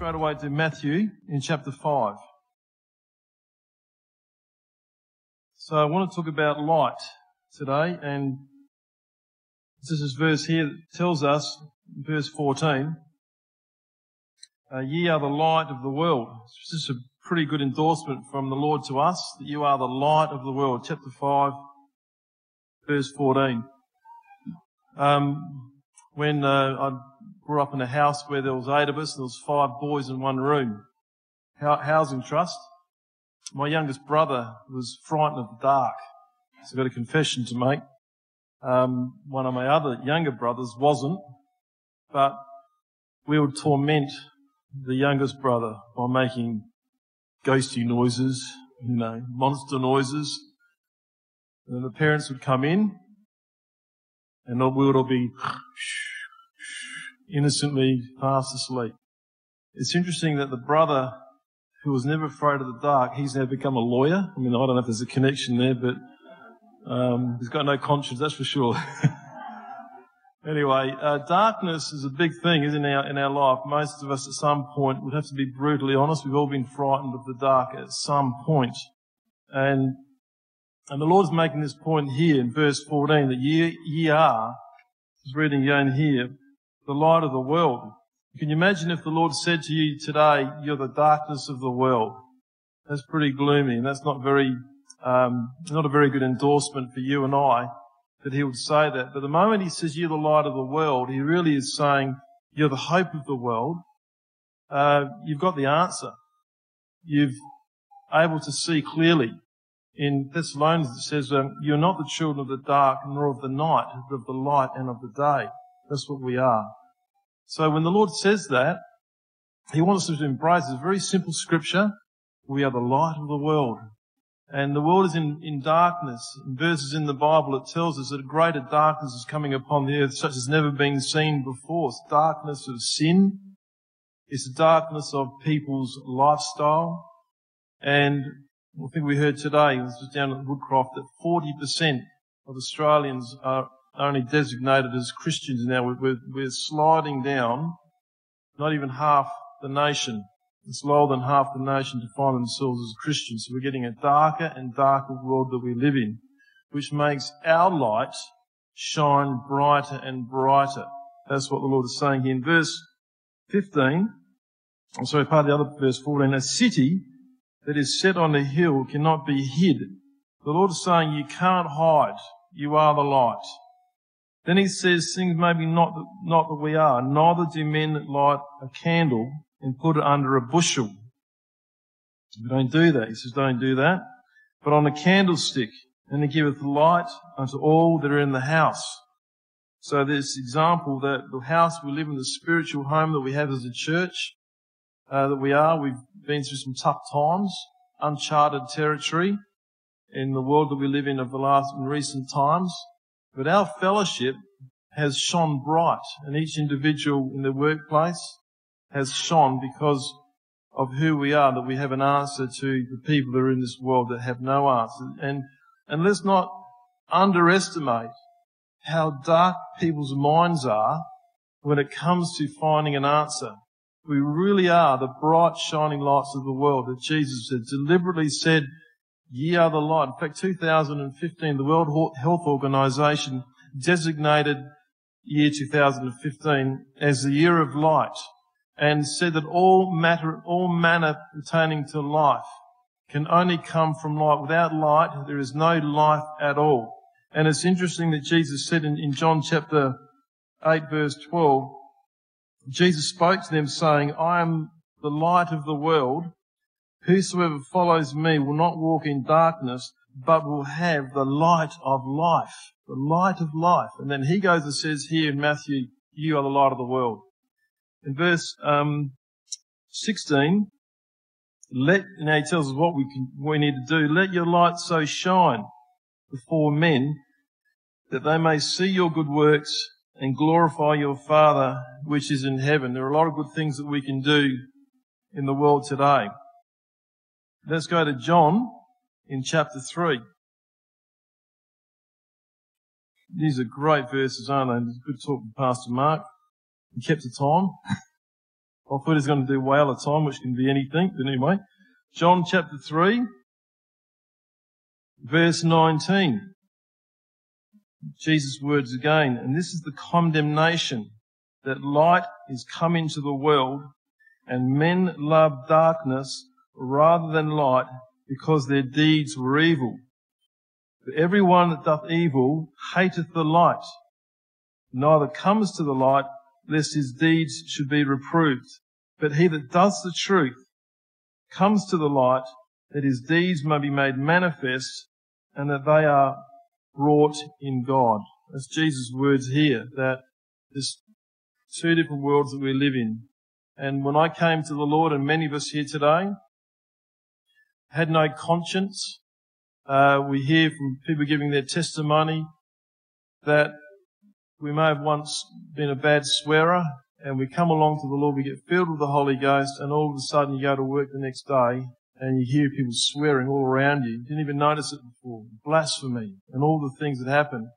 straight away to Matthew in chapter 5. So I want to talk about light today, and this is verse here that tells us, verse 14, uh, ye are the light of the world. It's just a pretty good endorsement from the Lord to us, that you are the light of the world. Chapter 5, verse 14. Um, when uh, I grew up in a house where there was eight of us, and there was five boys in one room, housing trust. My youngest brother was frightened of the dark, so I've got a confession to make. Um, one of my other younger brothers wasn't, but we would torment the youngest brother by making ghosty noises, you know, monster noises. And the parents would come in, and we would all be innocently fast asleep. It's interesting that the brother who was never afraid of the dark, he's now become a lawyer. I mean, I don't know if there's a connection there, but um, he's got no conscience, that's for sure. anyway, uh, darkness is a big thing, isn't it, in our, life? Most of us at some point would have to be brutally honest. We've all been frightened of the dark at some point. And, and the Lord's making this point here in verse 14 that ye, ye are, just reading again here, the light of the world. Can you imagine if the Lord said to you today, you're the darkness of the world? That's pretty gloomy and that's not very, um, not a very good endorsement for you and I that he would say that. But the moment he says you're the light of the world, he really is saying you're the hope of the world. Uh, you've got the answer. You've able to see clearly. In Thessalonians it says, um, you're not the children of the dark nor of the night, but of the light and of the day. That's what we are. So when the Lord says that, He wants us to embrace this very simple scripture. We are the light of the world. And the world is in, in darkness. In verses in the Bible, it tells us that a greater darkness is coming upon the earth, such as never been seen before. It's darkness of sin. It's the darkness of people's lifestyle. And I think we heard today, this was down at Woodcroft, that 40% of Australians are only designated as Christians now. We're, we're sliding down, not even half the nation. It's lower than half the nation to find themselves as Christians. So we're getting a darker and darker world that we live in, which makes our light shine brighter and brighter. That's what the Lord is saying here in verse 15. I'm sorry, part of the other verse 14. A city that is set on a hill cannot be hid. The Lord is saying you can't hide. You are the light. Then he says things maybe not that, not that we are. Neither do men light a candle and put it under a bushel. We don't do that. He says, don't do that. But on a candlestick, and it giveth light unto all that are in the house. So this example that the house we live in, the spiritual home that we have as a church, uh, that we are, we've been through some tough times, uncharted territory in the world that we live in of the last in recent times. But our fellowship has shone bright, and each individual in the workplace has shone because of who we are, that we have an answer to the people that are in this world that have no answer. And, and let's not underestimate how dark people's minds are when it comes to finding an answer. We really are the bright shining lights of the world that Jesus said, deliberately said Ye are the light. In fact, 2015, the World Health Organization designated year 2015 as the year of light and said that all matter, all manner pertaining to life can only come from light. Without light, there is no life at all. And it's interesting that Jesus said in, in John chapter 8 verse 12, Jesus spoke to them saying, I am the light of the world. Whosoever follows me will not walk in darkness, but will have the light of life. The light of life. And then he goes and says here in Matthew, you are the light of the world. In verse um, 16, let, now he tells us what we, can, what we need to do. Let your light so shine before men that they may see your good works and glorify your Father which is in heaven. There are a lot of good things that we can do in the world today. Let's go to John in chapter 3. These are great verses, aren't they? Good talk from Pastor Mark. He kept the time. I thought he was going to do whale of time, which can be anything, but anyway. John chapter 3, verse 19. Jesus' words again, and this is the condemnation that light is come into the world, and men love darkness rather than light because their deeds were evil. For everyone that doth evil hateth the light, neither comes to the light, lest his deeds should be reproved. But he that does the truth comes to the light, that his deeds may be made manifest, and that they are wrought in God. That's Jesus' words here, that there's two different worlds that we live in. And when I came to the Lord, and many of us here today had no conscience, uh, we hear from people giving their testimony that we may have once been a bad swearer, and we come along to the Lord, we get filled with the Holy Ghost, and all of a sudden you go to work the next day, and you hear people swearing all around you. You didn't even notice it before. Blasphemy, and all the things that happen.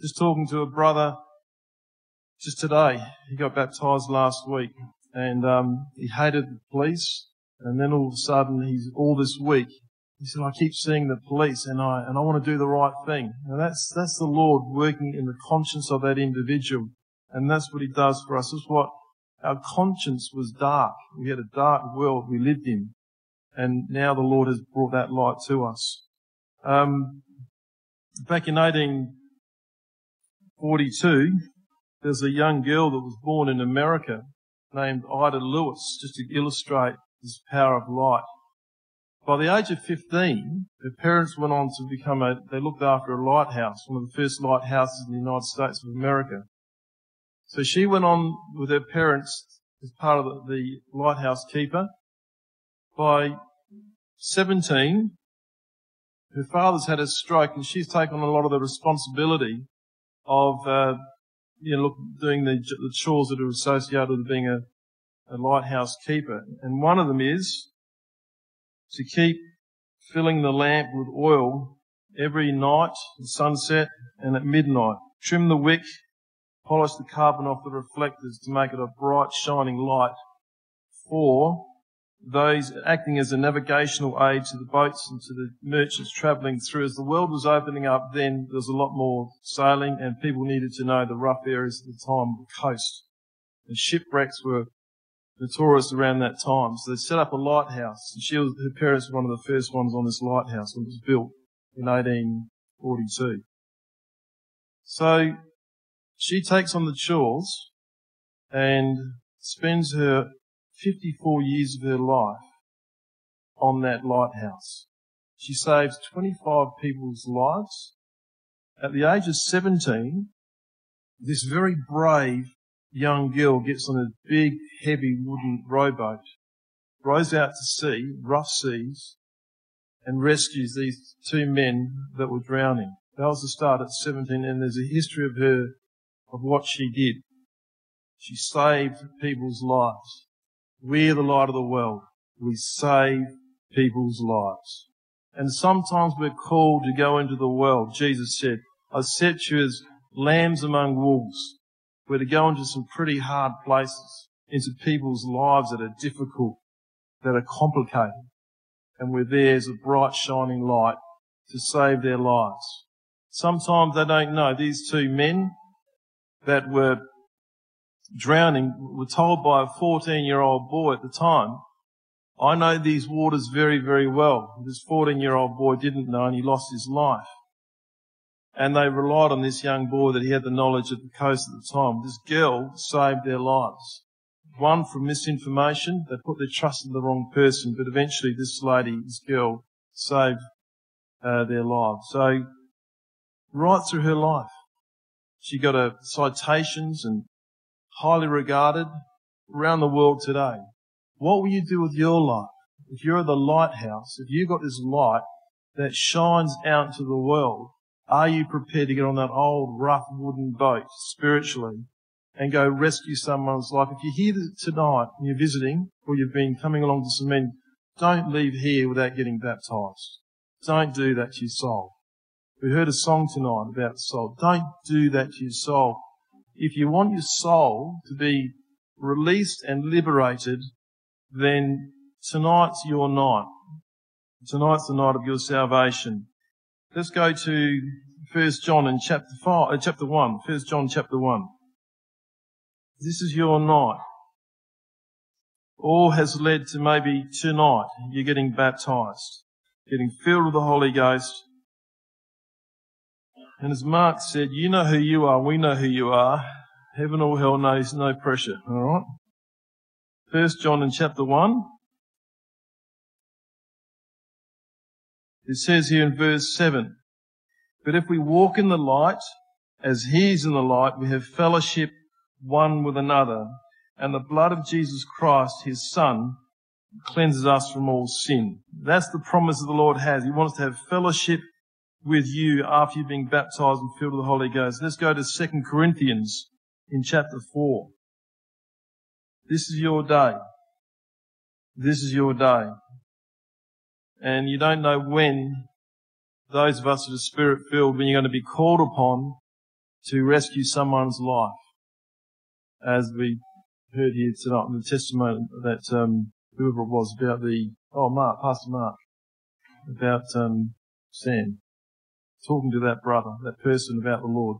Just talking to a brother just today. He got baptized last week, and um, he hated the police, and then all of a sudden, he's all this week he said, I keep seeing the police and I, and I want to do the right thing. And that's, that's the Lord working in the conscience of that individual. And that's what he does for us. That's what our conscience was dark. We had a dark world we lived in. And now the Lord has brought that light to us. Um, back in 1842, there's a young girl that was born in America named Ida Lewis, just to illustrate this power of light. By the age of 15, her parents went on to become a, they looked after a lighthouse, one of the first lighthouses in the United States of America. So she went on with her parents as part of the, the lighthouse keeper. By 17, her father's had a stroke and she's taken on a lot of the responsibility of, uh, you know, look, doing the, the chores that are associated with being a, a lighthouse keeper. And one of them is to keep filling the lamp with oil every night at sunset and at midnight. Trim the wick, polish the carbon off the reflectors to make it a bright shining light for those acting as a navigational aid to the boats and to the merchants travelling through. As the world was opening up then, there was a lot more sailing and people needed to know the rough areas at the time, the coast. And shipwrecks were notorious around that time. So they set up a lighthouse. And she was, her parents were one of the first ones on this lighthouse when it was built in 1842. So she takes on the chores and spends her 54 years of her life on that lighthouse. She saves 25 people's lives. At the age of 17, this very brave young girl gets on a big, heavy wooden rowboat, rows out to sea, rough seas, and rescues these two men that were drowning. That was the start at 17, and there's a history of her, of what she did. She saved people's lives. We're the light of the world. We save people's lives. And sometimes we're called to go into the world. Jesus said, I set you as lambs among wolves. We're to go into some pretty hard places, into people's lives that are difficult, that are complicated. And we're there as a bright shining light to save their lives. Sometimes they don't know. These two men that were drowning were told by a 14 year old boy at the time, I know these waters very, very well. This 14 year old boy didn't know and he lost his life and they relied on this young boy that he had the knowledge of the coast at the time. This girl saved their lives. One from misinformation, they put their trust in the wrong person, but eventually this lady, this girl, saved uh, their lives. So, right through her life, she got a citations and highly regarded around the world today. What will you do with your life? If you're the lighthouse, if you've got this light that shines out to the world, are you prepared to get on that old rough wooden boat spiritually and go rescue someone's life? If you're here tonight and you're visiting or you've been coming along to some men, don't leave here without getting baptized. Don't do that to your soul. We heard a song tonight about soul. Don't do that to your soul. If you want your soul to be released and liberated, then tonight's your night. Tonight's the night of your salvation. Let's go to 1 John in chapter 5, uh, chapter 1, 1 John chapter 1. This is your night. All has led to maybe tonight you're getting baptized, getting filled with the Holy Ghost. And as Mark said, you know who you are, we know who you are. Heaven or hell knows no pressure, alright? First John in chapter 1. It says here in verse 7, But if we walk in the light, as he is in the light, we have fellowship one with another, and the blood of Jesus Christ, his son, cleanses us from all sin. That's the promise that the Lord has. He wants to have fellowship with you after you've been baptized and filled with the Holy Ghost. Let's go to 2 Corinthians in chapter 4. This is your day. This is your day. And you don't know when those of us that are spirit filled, when you're going to be called upon to rescue someone's life. As we heard here tonight in the testimony that um, whoever it was about the oh Mark, Pastor Mark, about um, Sam talking to that brother, that person about the Lord,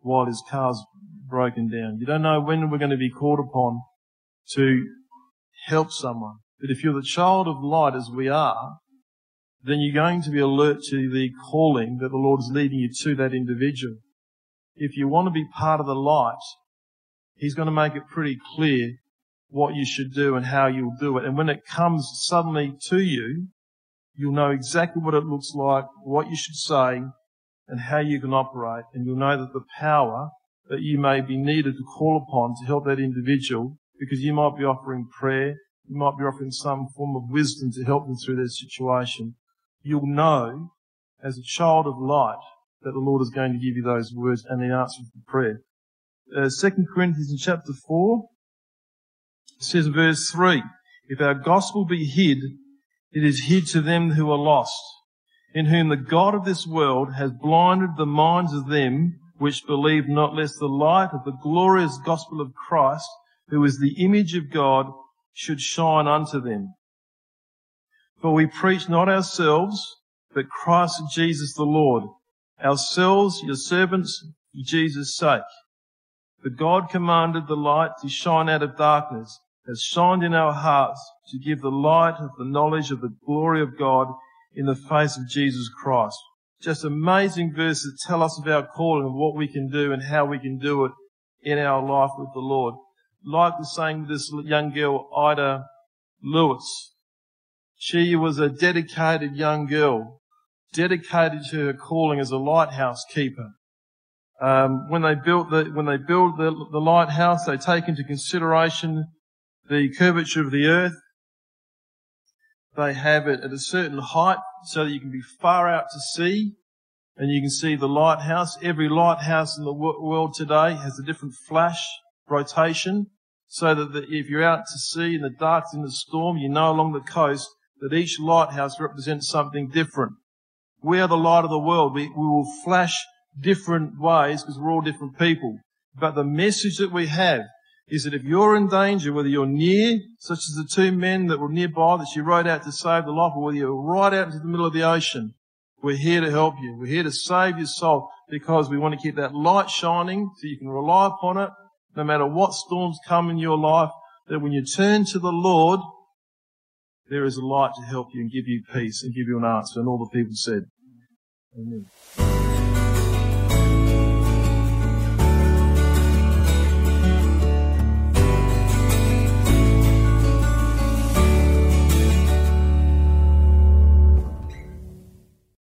while his car's broken down. You don't know when we're going to be called upon to help someone. But if you're the child of light as we are, then you're going to be alert to the calling that the Lord is leading you to that individual. If you want to be part of the light, He's going to make it pretty clear what you should do and how you'll do it. And when it comes suddenly to you, you'll know exactly what it looks like, what you should say, and how you can operate. And you'll know that the power that you may be needed to call upon to help that individual, because you might be offering prayer, you might be offering some form of wisdom to help them through their situation. You'll know as a child of light that the Lord is going to give you those words and the answer to prayer uh, 2 Corinthians in chapter 4, it says verse 3, If our gospel be hid, it is hid to them who are lost, in whom the God of this world has blinded the minds of them which believe not, lest the light of the glorious gospel of Christ, who is the image of God, should shine unto them. For we preach not ourselves, but Christ Jesus the Lord, ourselves your servants for Jesus' sake. But God commanded the light to shine out of darkness, has shined in our hearts to give the light of the knowledge of the glory of God in the face of Jesus Christ. Just amazing verses tell us of our calling and what we can do and how we can do it in our life with the Lord. Like the saying with this young girl, Ida Lewis. She was a dedicated young girl, dedicated to her calling as a lighthouse keeper. Um, when they built the when they build the, the lighthouse, they take into consideration the curvature of the earth. They have it at a certain height so that you can be far out to sea and you can see the lighthouse. Every lighthouse in the world today has a different flash rotation so that the, if you're out to sea in the dark, in the storm, you know along the coast that each lighthouse represents something different. We are the light of the world. We, we will flash different ways because we're all different people. But the message that we have is that if you're in danger, whether you're near, such as the two men that were nearby that she rowed out to save the life, or whether you're right out into the middle of the ocean, we're here to help you. We're here to save your soul because we want to keep that light shining so you can rely upon it no matter what storms come in your life, that when you turn to the Lord, there is a light to help you and give you peace and give you an answer. And all the people said, Amen.